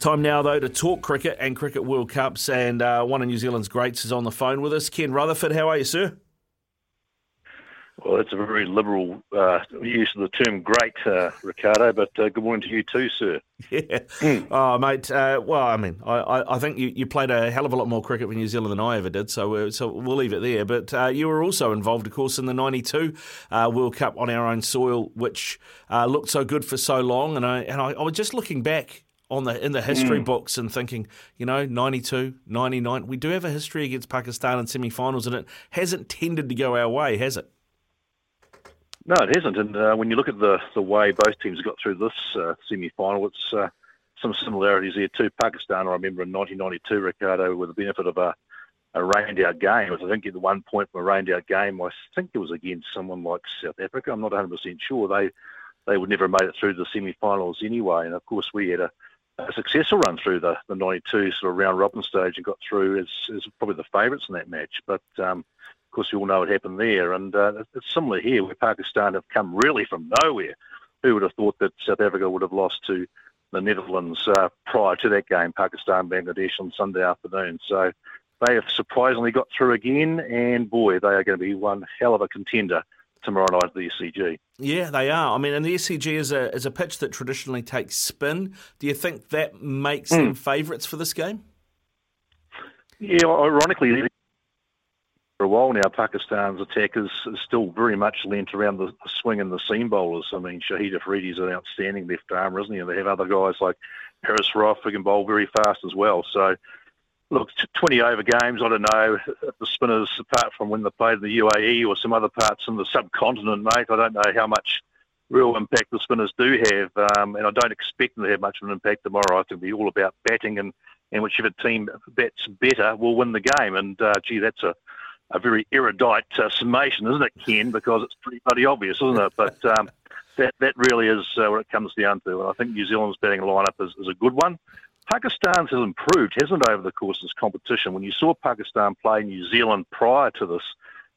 Time now, though, to talk cricket and Cricket World Cups. And uh, one of New Zealand's greats is on the phone with us. Ken Rutherford, how are you, sir? Well, that's a very liberal uh, use of the term great, uh, Ricardo, but uh, good morning to you too, sir. Yeah. Mm. Oh, mate. Uh, well, I mean, I, I think you, you, played a hell of a lot more cricket for New Zealand than I ever did, so, uh, so we'll leave it there. But uh, you were also involved, of course, in the 92 World Cup on our own soil, which looked so good for so long. And I, and I, I was just looking back on the in the history mm. books and thinking, you know, 92, 99, we do have a history against Pakistan in semi-finals and it hasn't tended to go our way, has it? No, it hasn't. And uh, when you look at the, the way both teams got through this uh, semi-final, it's uh, some similarities there too. Pakistan, I remember in 1992, Ricardo, with the benefit of a, a rained-out game. I think at the one point from a rained-out game, I think it was against someone like South Africa. I'm not 100% sure. They they would never have made it through the semi-finals anyway. And of course, we had a, a successful run through the, the 92 sort of round robin stage and got through as probably the favourites in that match. But um, of course, you all know what happened there. And uh, it's similar here, where Pakistan have come really from nowhere. Who would have thought that South Africa would have lost to the Netherlands uh, prior to that game, Pakistan, Bangladesh on Sunday afternoon? So they have surprisingly got through again, and boy, they are going to be one hell of a contender tomorrow night at the SCG. Yeah, they are. I mean, and the SCG is a is a pitch that traditionally takes spin. Do you think that makes mm. them favourites for this game? Yeah, ironically, for a while now, Pakistan's attack is, is still very much lent around the, swing and the seam bowlers. I mean, Shaheen Afridi's an outstanding left arm, isn't he? And they have other guys like Haris Rauf who can bowl very fast as well. So, look, 20 over games, I don't know the spinners, apart from when they played in the UAE or some other parts in the subcontinent, mate, I don't know how much real impact the spinners do have. Um, and I don't expect them to have much of an impact tomorrow. I think it'll be all about batting and, and whichever team bats better will win the game. And, uh, gee, that's a a very erudite uh, summation, isn't it, Ken? Because it's pretty bloody obvious, isn't it? But um, that that really is uh, what it comes down to. And I think New Zealand's batting lineup is, is a good one. Pakistan's has improved, hasn't it, over the course of this competition? When you saw Pakistan play New Zealand prior to this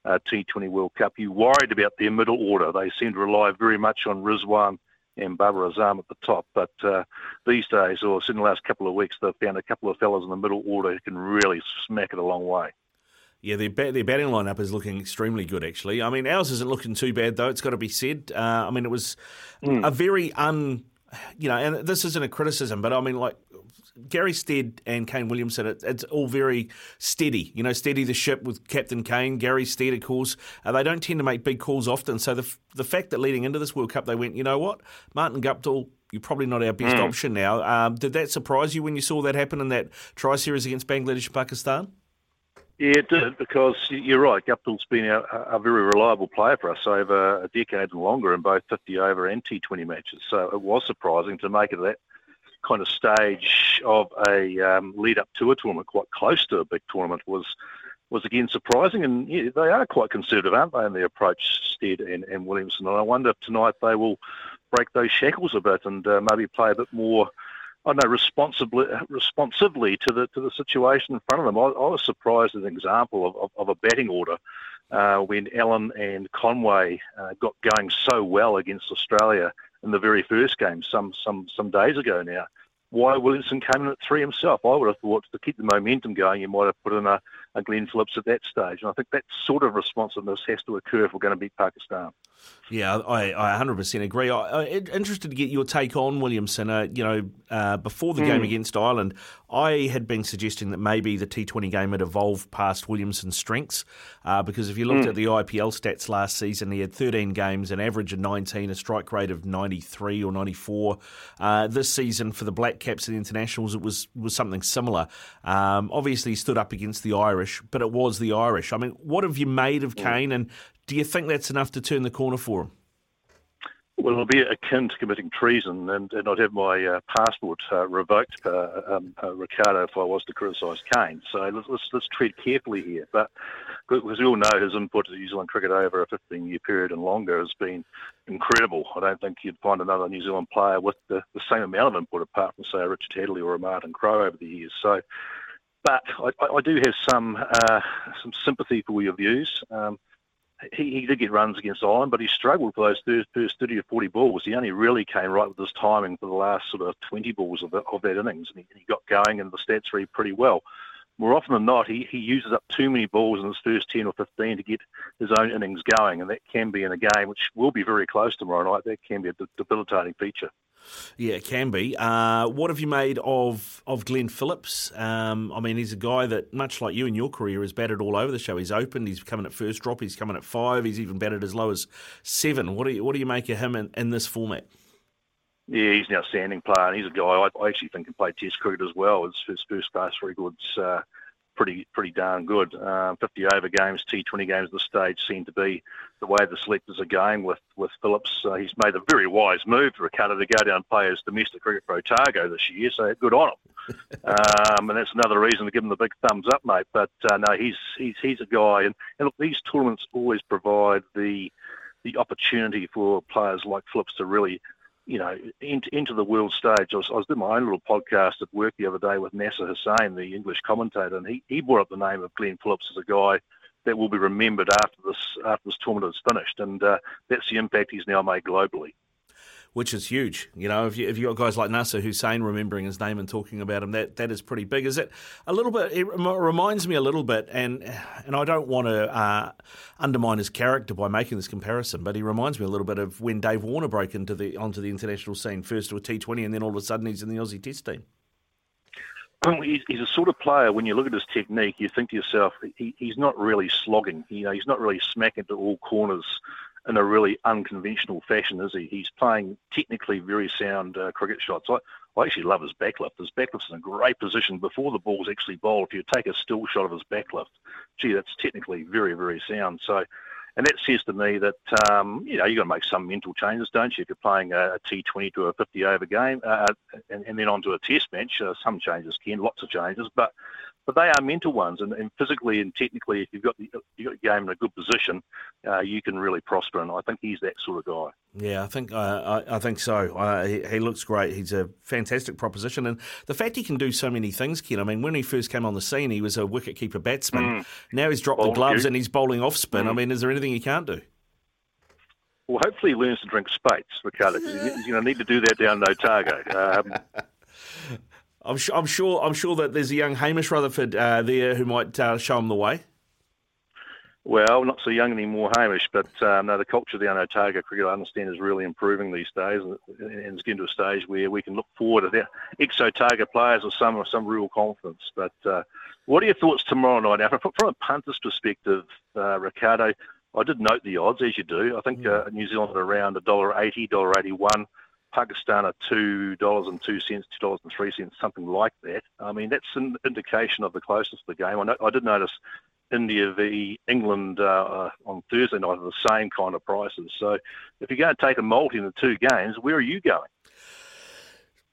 uh, T20 World Cup, you worried about their middle order. They seem to rely very much on Rizwan and Babar Azam at the top. But uh, these days, or in the last couple of weeks, they've found a couple of fellas in the middle order who can really smack it a long way. Yeah, their, their batting lineup is looking extremely good, actually. I mean, ours isn't looking too bad, though, it's got to be said. Uh, I mean, it was mm. a very un. You know, and this isn't a criticism, but I mean, like, Gary Stead and Kane Williamson, it, it's all very steady. You know, steady the ship with Captain Kane, Gary Stead, of course. Uh, they don't tend to make big calls often. So the the fact that leading into this World Cup, they went, you know what, Martin Guptill, you're probably not our best mm. option now. Um, did that surprise you when you saw that happen in that tri series against Bangladesh and Pakistan? Yeah, it did because you're right. Guptill's been a, a, very reliable player for us over a decade and longer in both 50 over and T20 matches. So it was surprising to make it that kind of stage of a um, lead up to a tournament, quite close to a big tournament, was was again surprising. And yeah, they are quite conservative, aren't they, in their approach, Stead and, and Williamson. And I wonder if tonight they will break those shackles a bit and uh, maybe play a bit more I know responsibly responsively to the to the situation in front of them. I, I was surprised as an example of, of, of a batting order uh, when Allen and Conway uh, got going so well against Australia in the very first game some some some days ago now. Why Williamson came in at three himself? I would have thought to keep the momentum going, you might have put in a, a Glenn Phillips at that stage. And I think that sort of responsiveness has to occur if we're going to beat Pakistan. Yeah, I, I 100% agree. I, am interested to get your take on Williamson. Uh, you know, uh, before the mm. game against Ireland, I had been suggesting that maybe the T20 game had evolved past Williamson's strengths uh, because if you looked mm. at the IPL stats last season, he had 13 games, an average of 19, a strike rate of 93 or 94. Uh, this season for the Black Caps and the internationals, it was was something similar. Um, obviously, he stood up against the Irish, but it was the Irish. I mean, what have you made of mm. Kane, and do you think that's enough to turn the corner for him? Well, it'll be akin to committing treason, and, and I'd have my uh, passport uh, revoked, uh, um, uh, Ricardo, if I was to criticise Kane. So let's, let's, tread carefully here. But because we all know his input to New Zealand cricket over a 15-year period and longer has been incredible. I don't think you'd find another New Zealand player with the, the same amount of input, apart from say a Richard Hadlee or a Martin Crowe over the years. So, but I, I do have some uh, some sympathy for your views. Um, he, he did get runs against Ireland, but he struggled for those first, first 30 or 40 balls. He only really came right with his timing for the last sort of 20 balls of, the, of that innings, and he, he got going, and the stats read pretty well. More often than not, he, he uses up too many balls in his first 10 or 15 to get his own innings going, and that can be in a game which will be very close tomorrow night. That can be a debilitating feature. Yeah, it can be. Uh, what have you made of of Glenn Phillips? Um, I mean, he's a guy that, much like you in your career, has batted all over the show. He's opened. He's coming at first drop. He's coming at five. He's even batted as low as seven. What do you what do you make of him in, in this format? Yeah, he's an outstanding player, and he's a guy I, I actually think can play Test cricket as well. His, his first class records uh, pretty pretty darn good. Um, 50 over games, T20 games at the stage seem to be the way the selectors are going with with Phillips. Uh, he's made a very wise move to Ricardo to go down and play his domestic cricket for Otago this year, so good on him. um, and that's another reason to give him the big thumbs up, mate. But uh, no, he's he's he's a guy, and, and look, these tournaments always provide the the opportunity for players like Phillips to really you know, into, into the world stage. I was, I was doing my own little podcast at work the other day with Nasser Hussain, the English commentator, and he, he brought up the name of Glenn Phillips as a guy that will be remembered after this after this tournament is finished, and uh, that's the impact he's now made globally which is huge. You know, if you if you got guys like Nasser Hussain remembering his name and talking about him, that that is pretty big. Is it a little bit? It reminds me a little bit, and and I don't want to uh, undermine his character by making this comparison, but he reminds me a little bit of when Dave Warner broke into the onto the international scene first with T20, and then all of a sudden he's in the Aussie Test team. He's, he's a sort of player. When you look at his technique, you think to yourself, he, he's not really slogging. You know, he's not really smacking to all corners in a really unconventional fashion, is he? He's playing technically very sound uh, cricket shots. I, I actually love his backlift. His backlift's in a great position before the ball's actually bowled. If you take a still shot of his backlift, gee, that's technically very, very sound. So, and that says to me that um, you know you've got to make some mental changes, don't you? If you're playing a a T20 to a 50 over game, uh, and, and, then onto a Test match, uh, some changes can, lots of changes, but but they are mental ones, and, and physically and technically, if you've got the you've got the game in a good position, uh, you can really prosper. And I think he's that sort of guy. Yeah, I think uh, I, I, think so. Uh, he, he, looks great. He's a fantastic proposition, and the fact he can do so many things, Ken. I mean, when he first came on the scene, he was a wicket-keeper batsman. Mm. Now he's dropped the gloves and he's bowling off spin. Mm. I mean, is there anything he can't do? Well, hopefully he learns to drink Speight's, Ricardo, because he's going to need to do that down in Otago. Um, I'm, sure, I'm sure. I'm sure that there's a young Hamish Rutherford uh, there who might uh, show him the way. Well, not so young anymore, Hamish, but um, no, the culture down Otago cricket, I understand, is really improving these days, and it's getting to a stage where we can look forward to that ex-Otago players with some some real confidence. But uh, what are your thoughts tomorrow night? Now, from a punter's perspective, uh, Ricardo, I did note the odds as you do. I think mm. uh, New Zealand around a dollar eighty, dollar eighty-one. Pakistan are two dollars and two cents, two dollars and three cents, something like that. I mean, that's an indication of the closeness of the game. I, know, I did notice India v England uh, uh, on Thursday night are the same kind of prices. So, if you're going to take a multi in the two games, where are you going?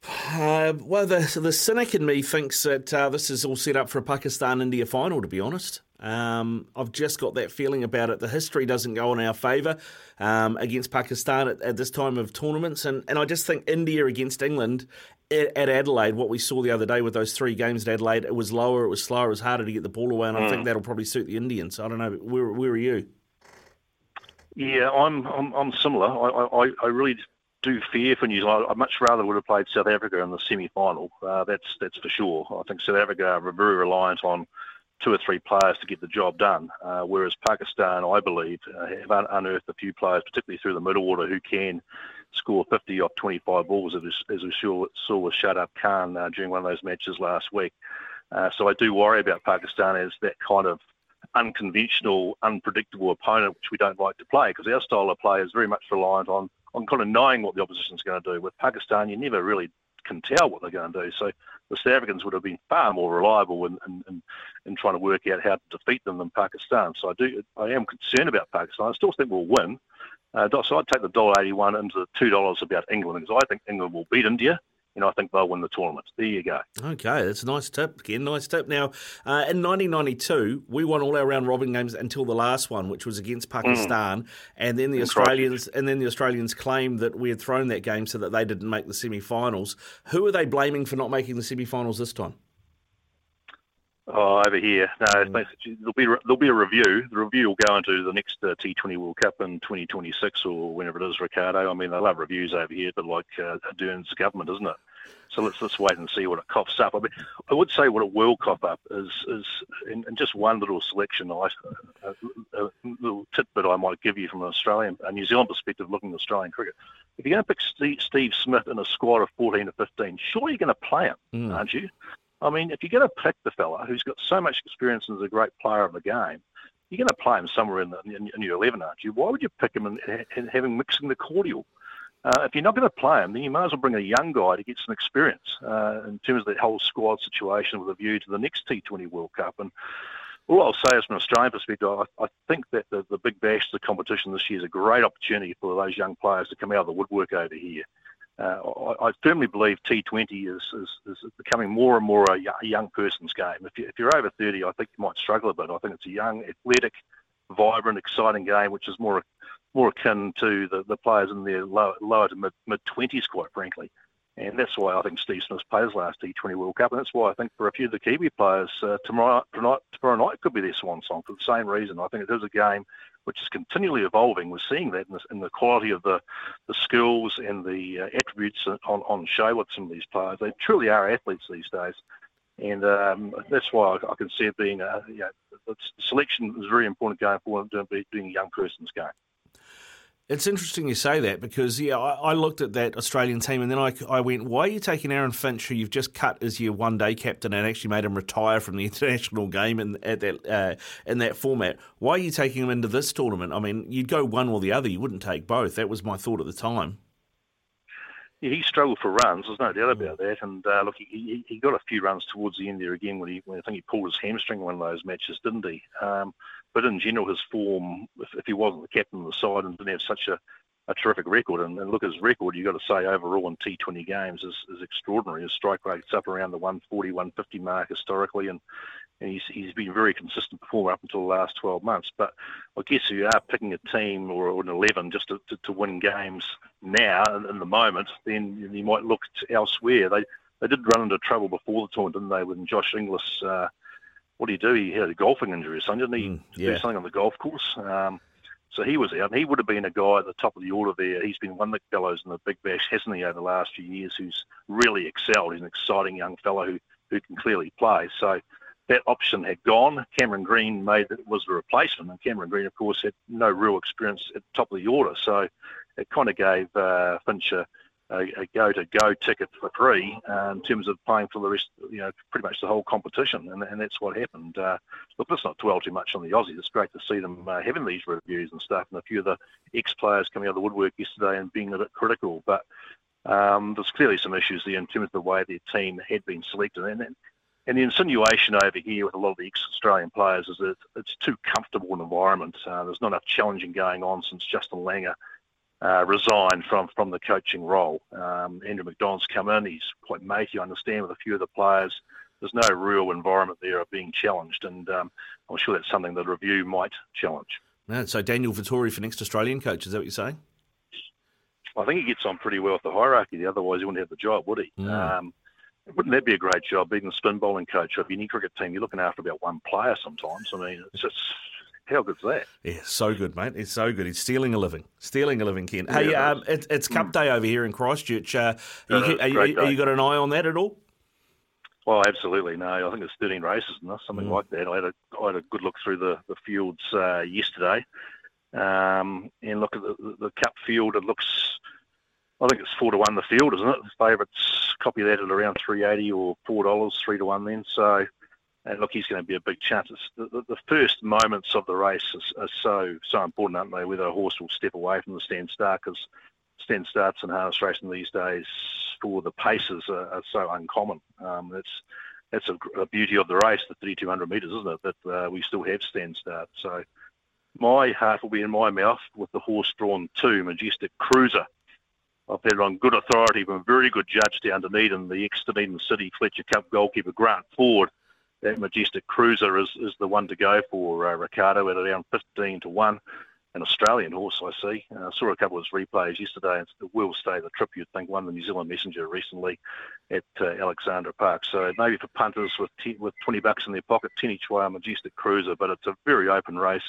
Uh, well, the the cynic in me thinks that uh, this is all set up for a Pakistan India final. To be honest, um, I've just got that feeling about it. The history doesn't go in our favour um, against Pakistan at, at, this time of tournaments, and, and I just think India against England at, at, Adelaide, what we saw the other day with those three games at Adelaide, it was lower, it was slower, it was harder to get the ball away, and mm. I think mm. that'll probably suit the Indians. I don't know. Where where are you? Yeah, I'm I'm, I'm similar. I, I, I really do fear for New Zealand. I much rather would have played South Africa in the semi-final. Uh, that's that's for sure. I think South Africa are very reliant on two or three players to get the job done, uh, whereas Pakistan, I believe, uh, have un- unearthed a few players, particularly through the middle order, who can score 50 off 25 balls, as, we saw, saw with Shadab Khan uh, during one of those matches last week. Uh, so I do worry about Pakistan as that kind of unconventional, unpredictable opponent, which we don't like to play, because our style of play is very much reliant on on kind of knowing what the opposition is going to do. With Pakistan, you never really can tell what they're going to do. So the South Africans would have been far more reliable in, in, in, in, trying to work out how to defeat them than Pakistan. So I do, I am concerned about Pakistan. I still think we'll win, Uh, so I'd take the dollar eighty-one into the two dollars about England because I think England will beat India and I think they'll win the tournament. There you go. Okay, that's a nice tip. Again, nice tip. Now, uh, in 1992, we won all our round robin games until the last one, which was against Pakistan, mm. and then the Australians and then the Australians claimed that we had thrown that game so that they didn't make the semi-finals. Who are they blaming for not making the semi-finals this time? Oh, over here. No, mm. there'll be there'll be a review. The review will go into the next uh, T20 World Cup in 2026 or whenever it is, Ricardo. I mean, they love reviews over here, but like uh, Ardern's government, isn't it? So let's let's wait and see what it coughs up. I mean, I would say what it will cough up is is in, in just one little selection, a, a, little tidbit I might give you from an Australian, a New Zealand perspective, looking at Australian cricket. If you're going to pick Steve, Steve Smith in a squad of 14 to 15, surely you're going to play him, mm. aren't you? I mean, if you're going to pick the fella who's got so much experience and is a great player of the game, you're going to play him somewhere in, the, in, in your 11, aren't you? Why would you pick him and, and have him mixing the cordial? Uh, if you're not going to play him, then you might as well bring a young guy to get some experience uh, in terms of the whole squad situation with a view to the next T20 World Cup. And all I'll say is from an Australian perspective, I, I think that the, the Big Bash, the competition this year, is a great opportunity for those young players to come out of the woodwork over here. Uh, I, I, firmly believe T20 is, is, is, becoming more and more a, young person's game. If, you, are over 30, I think you might struggle a bit. I think it's a young, athletic, vibrant, exciting game, which is more more akin to the, the players in their lower, lower to mid mid 20s, quite frankly. And that's why I think Steve Smith plays last T20 World Cup. And that's why I think for a few of the Kiwi players, uh, tomorrow, tonight, tomorrow night could be their swan song for the same reason. I think it is a game which is continually evolving. We're seeing that in the, in the quality of the, the skills and the uh, attributes on, on show with some of these players. They truly are athletes these days. And um, that's why I, I, can see it being a, you know, selection is very important going forward, being a young person's game. It's interesting you say that because yeah, I, I, looked at that Australian team and then I, I went, why are you taking Aaron Finch, who you've just cut as your one day captain and actually made him retire from the international game in at that uh, in that format? Why are you taking him into this tournament? I mean, you'd go one or the other. You wouldn't take both. That was my thought at the time. Yeah, he struggled for runs. There's no doubt about that. And uh, look, he, he got a few runs towards the end there again when he when I think he pulled his hamstring in one of those matches, didn't he? Um, but in general, his form, if, if, he wasn't the captain of the side and didn't have such a, a terrific record, and, and look, his record, you've got to say, overall in T20 games is, is extraordinary. His strike rate's up around the 140, 150 mark historically, and, and he's, he's been a very consistent performer up until the last 12 months. But I guess if you are picking a team or, or an 11 just to, to, to, win games now, in, in the moment, then you might look elsewhere. They they did run into trouble before the tournament, didn't they, when Josh Inglis uh, what do you do? He had a golfing injury or something, didn't he? Mm, yeah. Do something on the golf course. Um, so he was out, and he would have been a guy at the top of the order there. He's been one of the fellows in the Big Bash, hasn't he, over the last few years, who's really excelled. He's an exciting young fellow who, who can clearly play. So that option had gone. Cameron Green made it was the replacement, and Cameron Green, of course, had no real experience at the top of the order. So it kind of gave uh, Fincher a, a go to go ticket for free uh, in terms of playing for the rest, you know, pretty much the whole competition, and, and that's what happened. Uh, look, let's not dwell too much on the Aussies. It's great to see them uh, having these reviews and stuff, and a few of the ex-players coming out of the woodwork yesterday and being a bit critical, but. Um, there's clearly some issues there in terms of the way their team had been selected, and, and the insinuation over here with a lot of the ex-Australian players is that it's too comfortable an environment. Uh, there's not enough challenging going on since Justin Langer uh, resigned from, from the coaching role. Um, Andrew McDonald's come in. He's quite matey, I understand, with a few of the players. There's no real environment there of being challenged, and um, I'm sure that's something the review might challenge. So Daniel Vettori for next Australian coach, is that what you're saying? I think he gets on pretty well with the hierarchy. Otherwise, he wouldn't have the job, would he? Mm. Um, wouldn't that be a great job, being the spin bowling coach of any cricket team? You're looking after about one player sometimes. I mean, it's just how good's that? Yeah, so good, mate. It's so good. He's stealing a living. Stealing a living, Ken. Yeah, hey, um, it, it's Cup mm. Day over here in Christchurch. Uh, are, you, are, you, are you got an eye on that at all? Well, absolutely. No, I think it's 13 races and something mm. like that. I had a, I had a good look through the, the fields uh, yesterday. Um, and look at the, the, Cup field. It looks, I think it's four to one the field, isn't it? The favourites copy that at around 380 or $4, three to one then. So and look, he's going to be a big chance. The, the, the, first moments of the race are, are, so so important, aren't they? Whether a horse will step away from the stand start, because stand starts in harness racing these days for the paces are, are so uncommon. Um, that's that's a, a, beauty of the race, the 3,200 metres, isn't it? That uh, we still have stand start. So my heart will be in my mouth with the horse drawn two, Majestic Cruiser. I've had it on good authority from a very good judge down Dunedin, the ex Dunedin City Fletcher Cup goalkeeper Grant Ford. That Majestic Cruiser is, is the one to go for uh, Ricardo at around 15 to 1 an Australian horse, I see. I uh, saw a couple of his replays yesterday. It's the Will Stay the Trip, you'd think, won the New Zealand Messenger recently at uh, Alexandra Park. So maybe for punters with t- with 20 bucks in their pocket, Tini Chua, Majestic Cruiser, but it's a very open race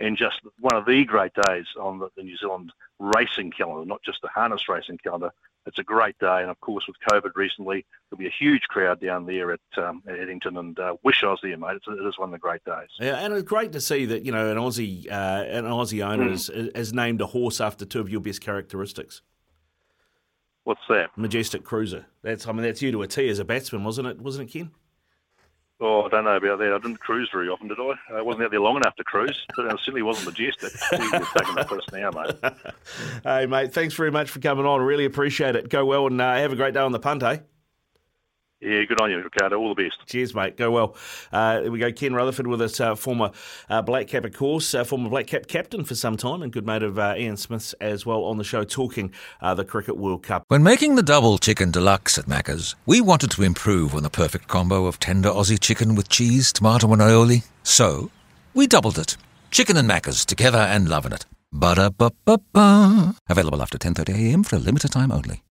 and just one of the great days on the, the New Zealand racing calendar, not just the harness racing calendar. It's a great day, and of course, with COVID recently, there'll be a huge crowd down there at, um, at Addington. And uh, wish I was there, mate. It's, it is one of the great days. Yeah, and it's great to see that you know an Aussie uh, an Aussie owner mm. has, has named a horse after two of your best characteristics. What's that? Majestic Cruiser. That's I mean that's you to a T as a batsman, wasn't it? Wasn't it, Ken? Oh, I don't know about that. I didn't cruise very often, did I? I wasn't out there long enough to cruise, but it certainly wasn't majestic. You're taking the piss now, mate. hey, mate, thanks very much for coming on. Really appreciate it. Go well and uh, have a great day on the punt, eh? Yeah, good on you, Ricardo. All the best. Cheers, mate. Go well. Uh, we go. Ken Rutherford with us, uh, former uh, Black Cap, of course, uh, former Black Cap captain for some time, and good mate of uh, Ian Smith's as well on the show, talking uh, the Cricket World Cup. When making the double chicken deluxe at Macca's, we wanted to improve on the perfect combo of tender Aussie chicken with cheese, tomato, and aioli. So we doubled it. Chicken and Macca's together and loving it. Ba da ba ba ba. Available after 10:30 a.m. for a limited time only.